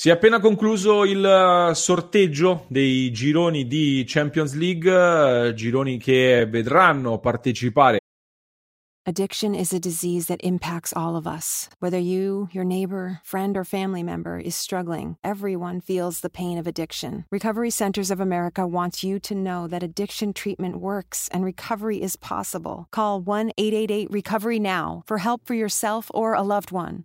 Si è appena concluso il eh, sorteggio dei gironi di Champions League, eh, gironi che vedranno partecipare Addiction is a disease that impacts all of us. Whether you, your neighbor, friend, or family member is struggling, everyone feels the pain of addiction. Recovery Centers of America wants you to know that addiction treatment works and recovery is possible. Call 1 888 Recovery Now for help for yourself or a loved one.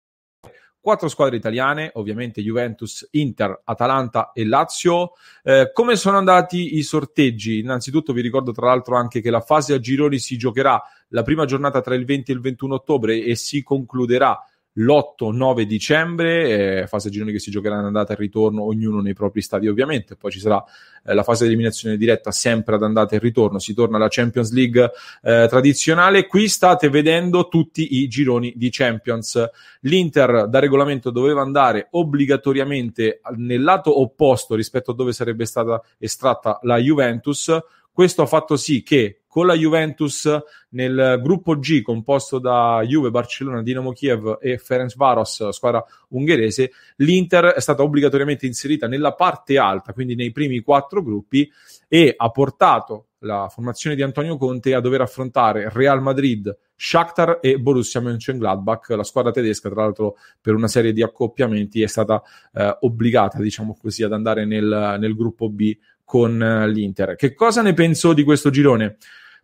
Quattro squadre italiane, ovviamente Juventus, Inter, Atalanta e Lazio. Eh, come sono andati i sorteggi? Innanzitutto vi ricordo tra l'altro anche che la fase a gironi si giocherà la prima giornata tra il 20 e il 21 ottobre e si concluderà l'8-9 dicembre, eh, fase gironi che si giocherà in andata e ritorno, ognuno nei propri stadi ovviamente, poi ci sarà eh, la fase di eliminazione diretta sempre ad andata e ritorno, si torna alla Champions League eh, tradizionale, qui state vedendo tutti i gironi di Champions, l'Inter da regolamento doveva andare obbligatoriamente nel lato opposto rispetto a dove sarebbe stata estratta la Juventus, questo ha fatto sì che con la Juventus nel gruppo G composto da Juve, Barcellona, Dinamo Kiev e Ferencvaros, squadra ungherese, l'Inter è stata obbligatoriamente inserita nella parte alta, quindi nei primi quattro gruppi e ha portato la formazione di Antonio Conte a dover affrontare Real Madrid, Shakhtar e Borussia Mönchengladbach, la squadra tedesca tra l'altro per una serie di accoppiamenti è stata eh, obbligata diciamo così ad andare nel, nel gruppo B con uh, l'Inter. Che cosa ne penso di questo girone?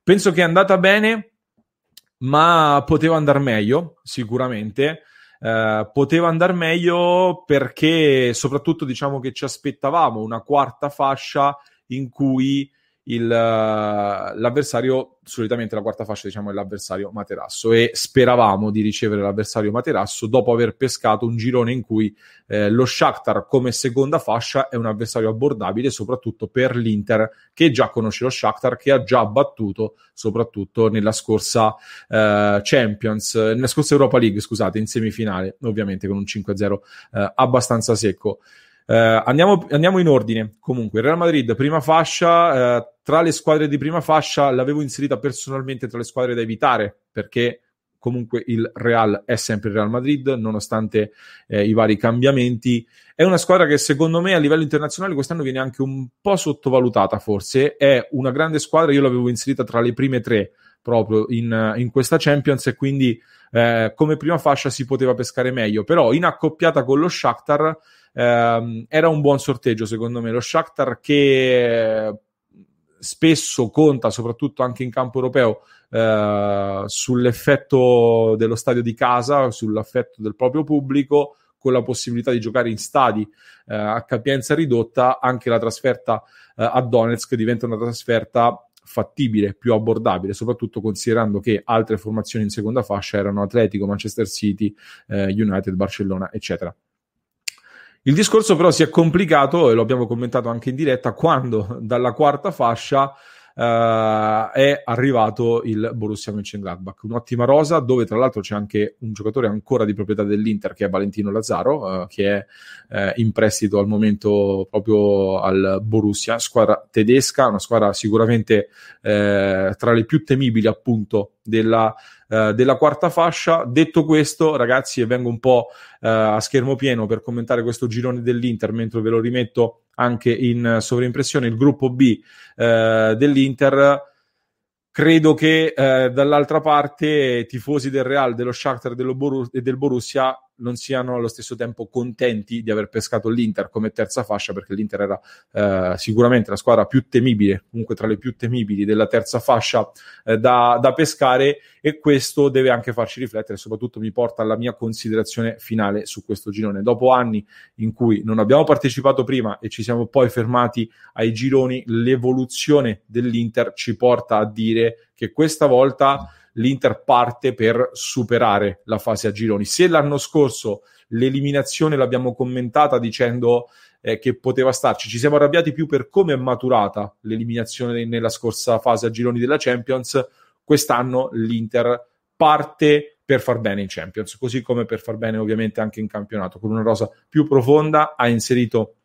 Penso che è andata bene, ma poteva andare meglio, sicuramente. Uh, poteva andare meglio perché soprattutto diciamo che ci aspettavamo una quarta fascia in cui il, uh, l'avversario, solitamente la quarta fascia diciamo è l'avversario Materasso e speravamo di ricevere l'avversario Materasso dopo aver pescato un girone in cui eh, lo Shakhtar come seconda fascia è un avversario abbordabile soprattutto per l'Inter che già conosce lo Shakhtar che ha già battuto soprattutto nella scorsa eh, Champions, nella scorsa Europa League scusate in semifinale ovviamente con un 5-0 eh, abbastanza secco. Uh, andiamo, andiamo, in ordine. Comunque, Real Madrid, prima fascia. Uh, tra le squadre di prima fascia l'avevo inserita personalmente tra le squadre da evitare perché comunque il Real è sempre il Real Madrid, nonostante eh, i vari cambiamenti. È una squadra che secondo me a livello internazionale quest'anno viene anche un po' sottovalutata, forse. È una grande squadra, io l'avevo inserita tra le prime tre proprio in, in questa Champions e quindi eh, come prima fascia si poteva pescare meglio. Però in accoppiata con lo Shakhtar ehm, era un buon sorteggio secondo me. Lo Shakhtar che spesso conta, soprattutto anche in campo europeo, eh, sull'effetto dello stadio di casa, sull'affetto del proprio pubblico, con la possibilità di giocare in stadi eh, a capienza ridotta, anche la trasferta eh, a Donetsk diventa una trasferta fattibile, più abbordabile, soprattutto considerando che altre formazioni in seconda fascia erano Atletico, Manchester City, eh, United, Barcellona, eccetera. Il discorso però si è complicato, e lo abbiamo commentato anche in diretta, quando dalla quarta fascia è arrivato il Borussia Mönchengladbach. Un'ottima rosa dove tra l'altro c'è anche un giocatore ancora di proprietà dell'Inter che è Valentino Lazzaro, uh, che è uh, in prestito al momento proprio al Borussia, squadra tedesca, una squadra sicuramente tra le più temibili appunto della eh, della quarta fascia. Detto questo, ragazzi, e vengo un po' uh, a schermo pieno per commentare questo girone dell'Inter, mentre ve lo rimetto anche in sovraimpressione, il gruppo B uh, dell'Inter. Credo che dall'altra parte tifosi del Real, dello Shakhtar e del Borussia non siano allo stesso tempo contenti di aver pescato l'Inter come terza fascia, perché l'Inter era eh, sicuramente la squadra più temibile, comunque tra le più temibili della terza fascia eh, da, da, pescare, e questo deve anche farci riflettere, soprattutto mi porta alla mia considerazione finale su questo girone. Dopo anni in cui non abbiamo partecipato prima e ci siamo poi fermati ai gironi, l'evoluzione dell'Inter ci porta a dire che questa volta l'Inter parte per superare la fase a gironi. Se l'anno scorso l'eliminazione l'abbiamo commentata dicendo eh, che poteva starci, ci siamo arrabbiati più per come è maturata l'eliminazione nella scorsa fase a gironi della Champions, quest'anno l'Inter parte per far bene in Champions, così come per far bene ovviamente anche in campionato, con una rosa più profonda, ha inserito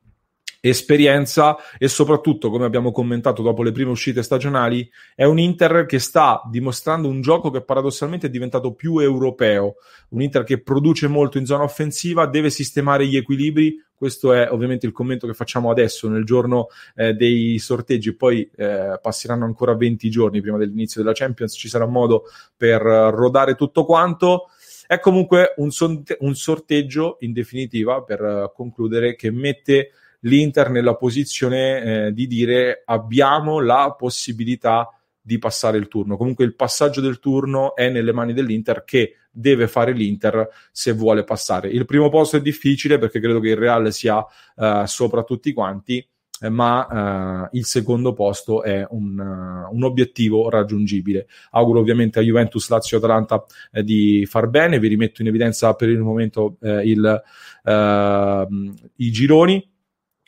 esperienza e soprattutto, come abbiamo commentato dopo le prime uscite stagionali, è un Inter che sta dimostrando un gioco che paradossalmente è diventato più europeo, un Inter che produce molto in zona offensiva, deve sistemare gli equilibri, questo è ovviamente il commento che facciamo adesso nel giorno eh, dei sorteggi, poi eh, passeranno ancora 20 giorni prima dell'inizio della Champions, ci sarà modo per rodare tutto quanto. È comunque un, son- un sorteggio, in definitiva, per uh, concludere, che mette l'Inter nella posizione eh, di dire abbiamo la possibilità di passare il turno. Comunque il passaggio del turno è nelle mani dell'Inter che deve fare l'Inter se vuole passare. Il primo posto è difficile perché credo che il Real sia uh, sopra tutti quanti, eh, ma uh, il secondo posto è un, uh, un, obiettivo raggiungibile. Auguro ovviamente a Juventus, Lazio Atalanta eh, di far bene. Vi rimetto in evidenza per il momento eh, il, i gironi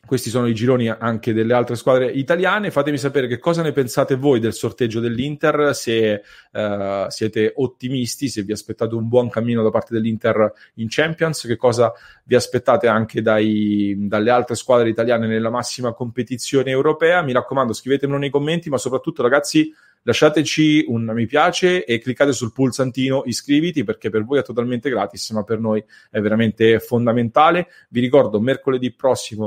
questi sono i gironi anche delle altre squadre italiane. Fatemi sapere che cosa ne pensate voi del sorteggio dell'Inter, se uh, siete ottimisti, se vi aspettate un buon cammino da parte dell'Inter in Champions, che cosa vi aspettate anche dai, dalle altre squadre italiane nella massima competizione europea. Mi raccomando, scrivetemelo nei commenti, ma soprattutto ragazzi lasciateci un mi piace e cliccate sul pulsantino iscriviti perché per voi è totalmente gratis, ma per noi è veramente fondamentale. Vi ricordo mercoledì prossimo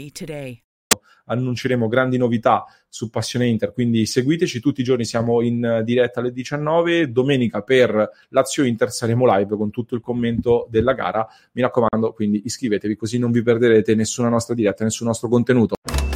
today. annunceremo grandi novità su Passione Inter, quindi seguiteci tutti i giorni, siamo in diretta alle 19, domenica per Lazio Inter saremo live con tutto il commento della gara, mi raccomando, quindi iscrivetevi così non vi perderete nessuna nostra diretta, nessun nostro contenuto.